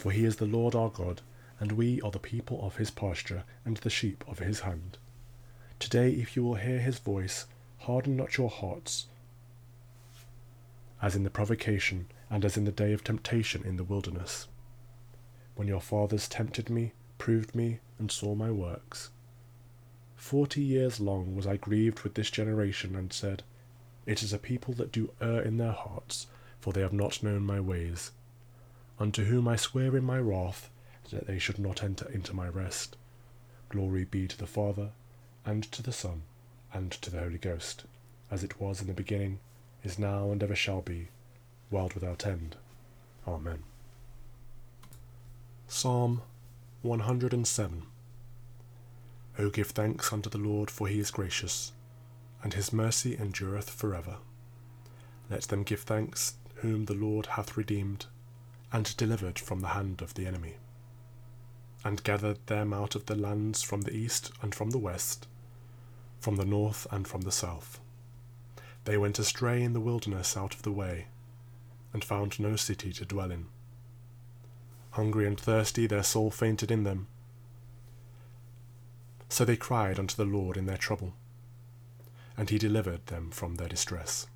For he is the Lord our God, and we are the people of his pasture and the sheep of his hand. Today, if you will hear his voice, harden not your hearts, as in the provocation and as in the day of temptation in the wilderness, when your fathers tempted me, proved me, and saw my works. Forty years long was I grieved with this generation, and said, It is a people that do err in their hearts, for they have not known my ways unto whom I swear in my wrath that they should not enter into my rest. Glory be to the Father, and to the Son, and to the Holy Ghost, as it was in the beginning, is now, and ever shall be, world without end. Amen. Psalm 107 O give thanks unto the Lord, for he is gracious, and his mercy endureth for ever. Let them give thanks whom the Lord hath redeemed and delivered from the hand of the enemy, and gathered them out of the lands from the east and from the west, from the north and from the south. They went astray in the wilderness out of the way, and found no city to dwell in. Hungry and thirsty, their soul fainted in them. So they cried unto the Lord in their trouble, and he delivered them from their distress.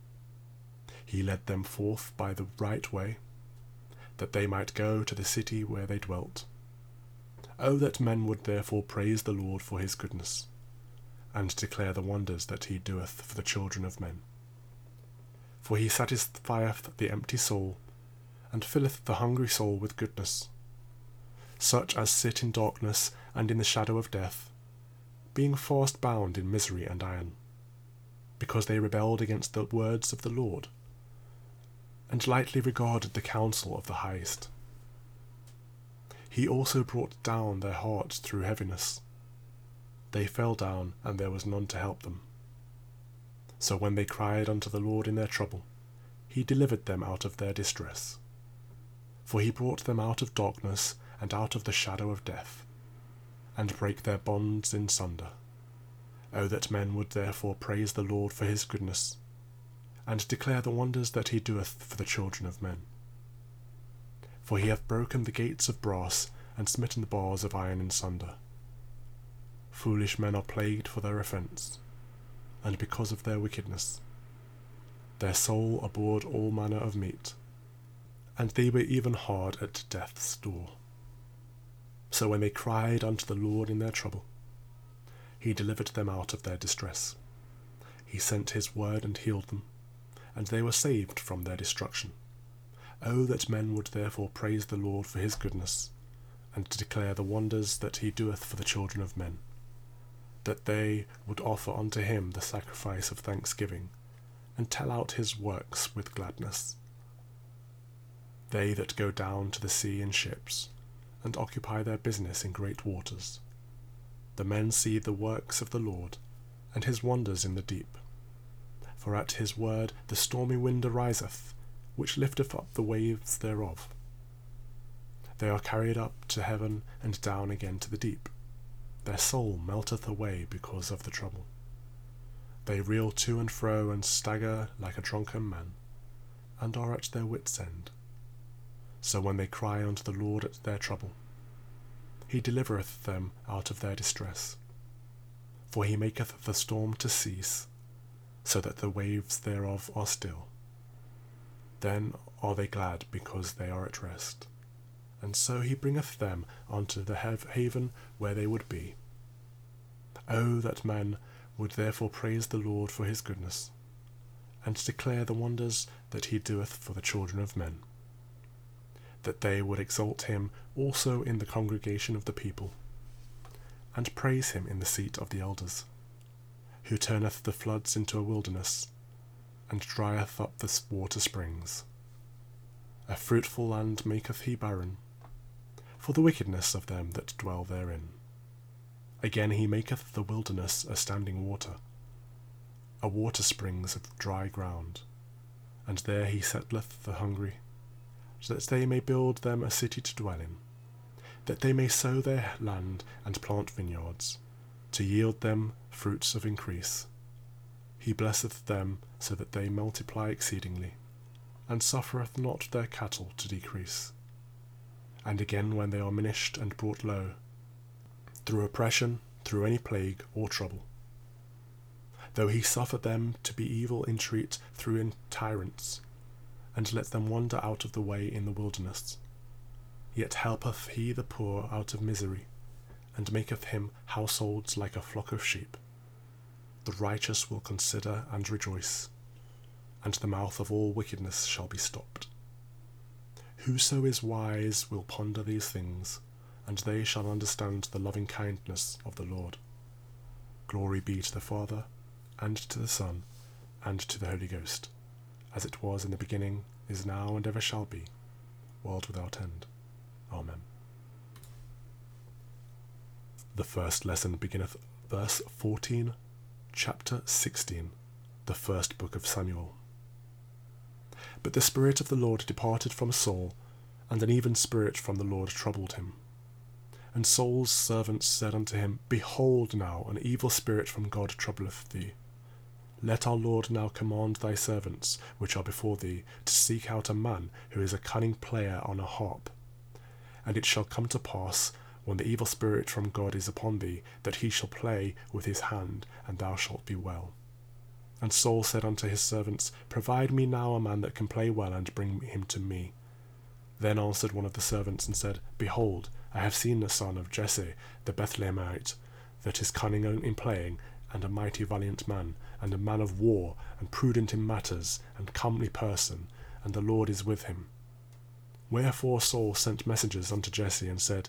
He led them forth by the right way that they might go to the city where they dwelt. Oh, that men would therefore praise the Lord for his goodness, and declare the wonders that he doeth for the children of men. For he satisfieth the empty soul, and filleth the hungry soul with goodness. Such as sit in darkness and in the shadow of death, being fast bound in misery and iron, because they rebelled against the words of the Lord and lightly regarded the counsel of the highest. He also brought down their hearts through heaviness. They fell down, and there was none to help them. So when they cried unto the Lord in their trouble, he delivered them out of their distress. For he brought them out of darkness and out of the shadow of death, and brake their bonds in sunder. O that men would therefore praise the Lord for his goodness, and declare the wonders that he doeth for the children of men. For he hath broken the gates of brass, and smitten the bars of iron in sunder. Foolish men are plagued for their offence, and because of their wickedness. Their soul abhorred all manner of meat, and they were even hard at death's door. So when they cried unto the Lord in their trouble, he delivered them out of their distress. He sent his word and healed them and they were saved from their destruction. Oh, that men would therefore praise the Lord for his goodness, and to declare the wonders that he doeth for the children of men, that they would offer unto him the sacrifice of thanksgiving, and tell out his works with gladness. They that go down to the sea in ships, and occupy their business in great waters. The men see the works of the Lord, and his wonders in the deep for at his word the stormy wind ariseth, which lifteth up the waves thereof. They are carried up to heaven and down again to the deep. Their soul melteth away because of the trouble. They reel to and fro and stagger like a drunken man, and are at their wits' end. So when they cry unto the Lord at their trouble, he delivereth them out of their distress. For he maketh the storm to cease, so that the waves thereof are still. Then are they glad because they are at rest, and so he bringeth them unto the haven where they would be. Oh, that men would therefore praise the Lord for his goodness, and declare the wonders that he doeth for the children of men, that they would exalt him also in the congregation of the people, and praise him in the seat of the elders, who turneth the floods into a wilderness, and drieth up the water springs. A fruitful land maketh he barren, for the wickedness of them that dwell therein. Again he maketh the wilderness a standing water, a water springs of dry ground, and there he settleth the hungry, so that they may build them a city to dwell in, that they may sow their land and plant vineyards, to yield them fruits of increase. He blesseth them so that they multiply exceedingly, and suffereth not their cattle to decrease and again when they are minished and brought low, through oppression, through any plague or trouble. Though he suffer them to be evil entreat through tyrants, and let them wander out of the way in the wilderness, yet helpeth he the poor out of misery, and maketh him households like a flock of sheep. The righteous will consider and rejoice, and the mouth of all wickedness shall be stopped. Whoso is wise will ponder these things, and they shall understand the loving kindness of the Lord. Glory be to the Father, and to the Son, and to the Holy Ghost, as it was in the beginning, is now, and ever shall be, world without end. Amen. The first lesson beginneth verse 14, chapter 16, the first book of Samuel. But the Spirit of the Lord departed from Saul, and an even spirit from the Lord troubled him. And Saul's servants said unto him, Behold now, an evil spirit from God troubleth thee. Let our Lord now command thy servants, which are before thee, to seek out a man who is a cunning player on a harp. And it shall come to pass, when the evil spirit from God is upon thee, that he shall play with his hand, and thou shalt be well. And Saul said unto his servants, Provide me now a man that can play well, and bring him to me. Then answered one of the servants and said, Behold, I have seen the son of Jesse the Bethlehemite, that is cunning in playing, and a mighty valiant man, and a man of war, and prudent in matters, and comely person, and the Lord is with him. Wherefore Saul sent messengers unto Jesse, and said,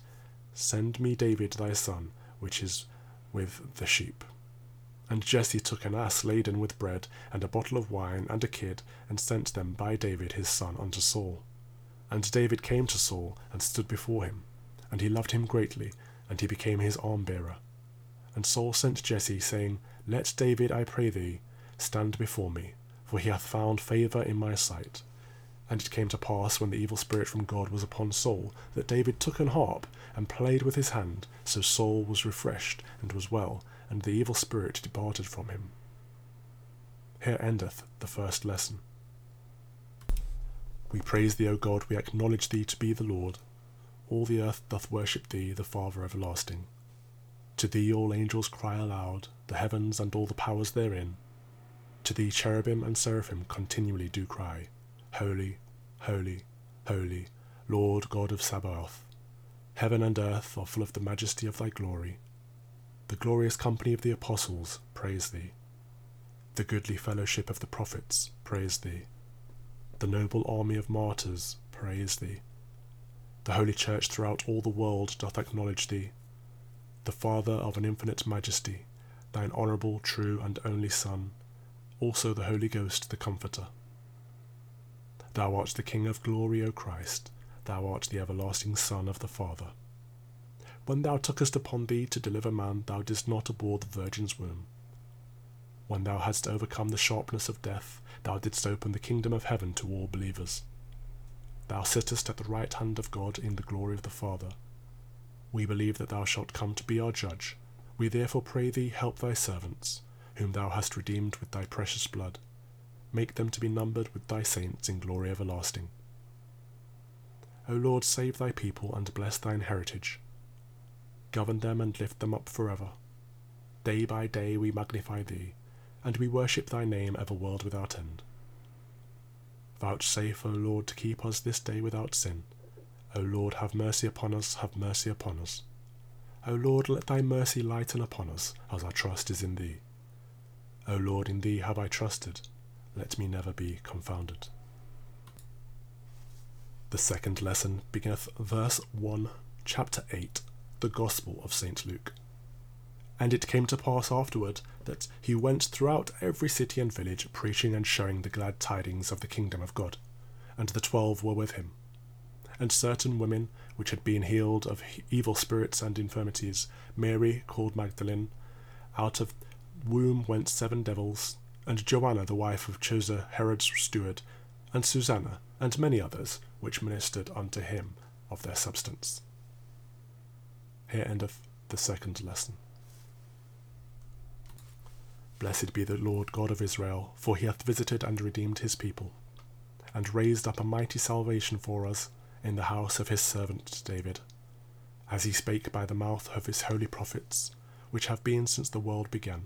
Send me David thy son, which is with the sheep. And Jesse took an ass laden with bread, and a bottle of wine, and a kid, and sent them by David his son unto Saul. And David came to Saul, and stood before him. And he loved him greatly, and he became his arm bearer. And Saul sent Jesse, saying, Let David, I pray thee, stand before me, for he hath found favour in my sight. And it came to pass, when the evil spirit from God was upon Saul, that David took an harp, and played with his hand. So Saul was refreshed, and was well, and the evil spirit departed from him. Here endeth the first lesson. We praise thee, O God, we acknowledge thee to be the Lord. All the earth doth worship thee, the Father everlasting. To thee all angels cry aloud, the heavens and all the powers therein. To thee cherubim and seraphim continually do cry, Holy, holy, holy, Lord God of Sabaoth. Heaven and earth are full of the majesty of thy glory. The glorious company of the apostles praise thee. The goodly fellowship of the prophets praise thee. The noble army of martyrs praise thee. The holy church throughout all the world doth acknowledge thee. The Father of an infinite majesty, thine honourable, true, and only Son, also the Holy Ghost, the Comforter. Thou art the King of glory, O Christ, thou art the everlasting Son of the Father. When thou tookest upon thee to deliver man, thou didst not abhor the Virgin's womb. When thou hadst overcome the sharpness of death, thou didst open the kingdom of heaven to all believers. Thou sittest at the right hand of God in the glory of the Father. We believe that thou shalt come to be our judge. We therefore pray thee, help thy servants, whom thou hast redeemed with thy precious blood. Make them to be numbered with thy saints in glory everlasting. O Lord, save thy people and bless thine heritage govern them and lift them up forever. Day by day we magnify thee, and we worship thy name ever world without end. Vouchsafe, O Lord, to keep us this day without sin. O Lord, have mercy upon us, have mercy upon us. O Lord, let thy mercy lighten upon us, as our trust is in thee. O Lord, in thee have I trusted, let me never be confounded. The second lesson beginneth verse 1, chapter 8, the Gospel of St. Luke. And it came to pass afterward that he went throughout every city and village, preaching and showing the glad tidings of the kingdom of God. And the twelve were with him. And certain women, which had been healed of evil spirits and infirmities, Mary, called Magdalene, out of womb went seven devils, and Joanna, the wife of Chuza, Herod's steward, and Susanna, and many others, which ministered unto him of their substance. Here endeth the second lesson. Blessed be the Lord God of Israel, for he hath visited and redeemed his people, and raised up a mighty salvation for us in the house of his servant David, as he spake by the mouth of his holy prophets, which have been since the world began,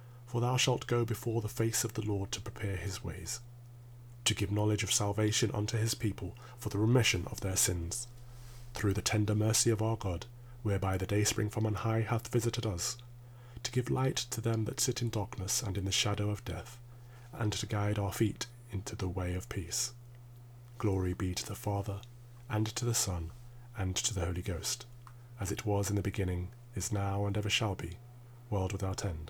for thou shalt go before the face of the Lord to prepare his ways, to give knowledge of salvation unto his people for the remission of their sins, through the tender mercy of our God, whereby the dayspring from on high hath visited us, to give light to them that sit in darkness and in the shadow of death and to guide our feet into the way of peace. Glory be to the Father, and to the Son, and to the Holy Ghost, as it was in the beginning, is now, and ever shall be, world without end.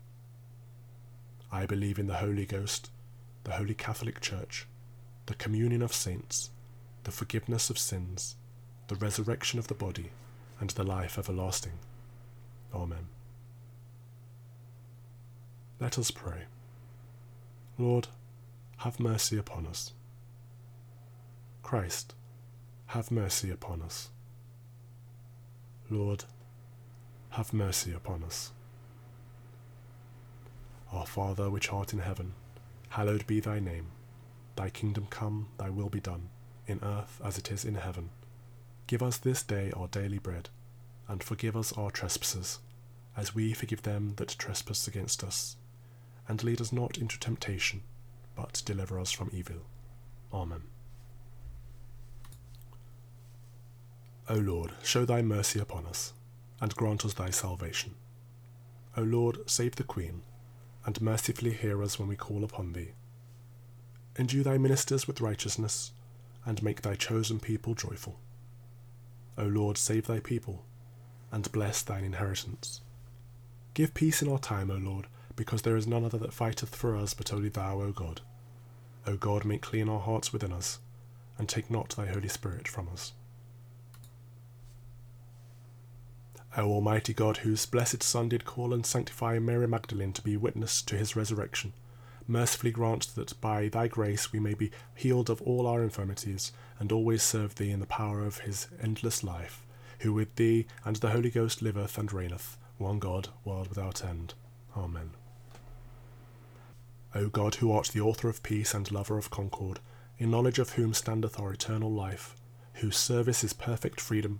I believe in the Holy Ghost, the Holy Catholic Church, the communion of saints, the forgiveness of sins, the resurrection of the body, and the life everlasting. Amen. Let us pray. Lord, have mercy upon us. Christ, have mercy upon us. Lord, have mercy upon us. Our Father which art in heaven, hallowed be thy name. Thy kingdom come, thy will be done, in earth as it is in heaven. Give us this day our daily bread, and forgive us our trespasses, as we forgive them that trespass against us and lead us not into temptation, but deliver us from evil. Amen. O Lord, show thy mercy upon us, and grant us thy salvation. O Lord, save the Queen, and mercifully hear us when we call upon thee. Endue thy ministers with righteousness, and make thy chosen people joyful. O Lord, save thy people, and bless thine inheritance. Give peace in our time, O Lord, because there is none other that fighteth for us but only thou, O God. O God, make clean our hearts within us, and take not thy Holy Spirit from us. O Almighty God, whose blessed Son did call and sanctify Mary Magdalene to be witness to his resurrection, mercifully grant that by thy grace we may be healed of all our infirmities, and always serve thee in the power of his endless life, who with thee and the Holy Ghost liveth and reigneth, one God, world without end. Amen. O God, who art the author of peace and lover of concord, in knowledge of whom standeth our eternal life, whose service is perfect freedom,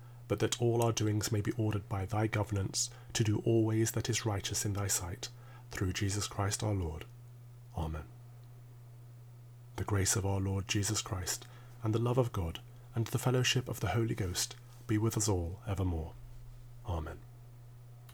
but that all our doings may be ordered by thy governance to do always that is righteous in thy sight, through Jesus Christ our Lord. Amen. The grace of our Lord Jesus Christ, and the love of God, and the fellowship of the Holy Ghost be with us all evermore. Amen.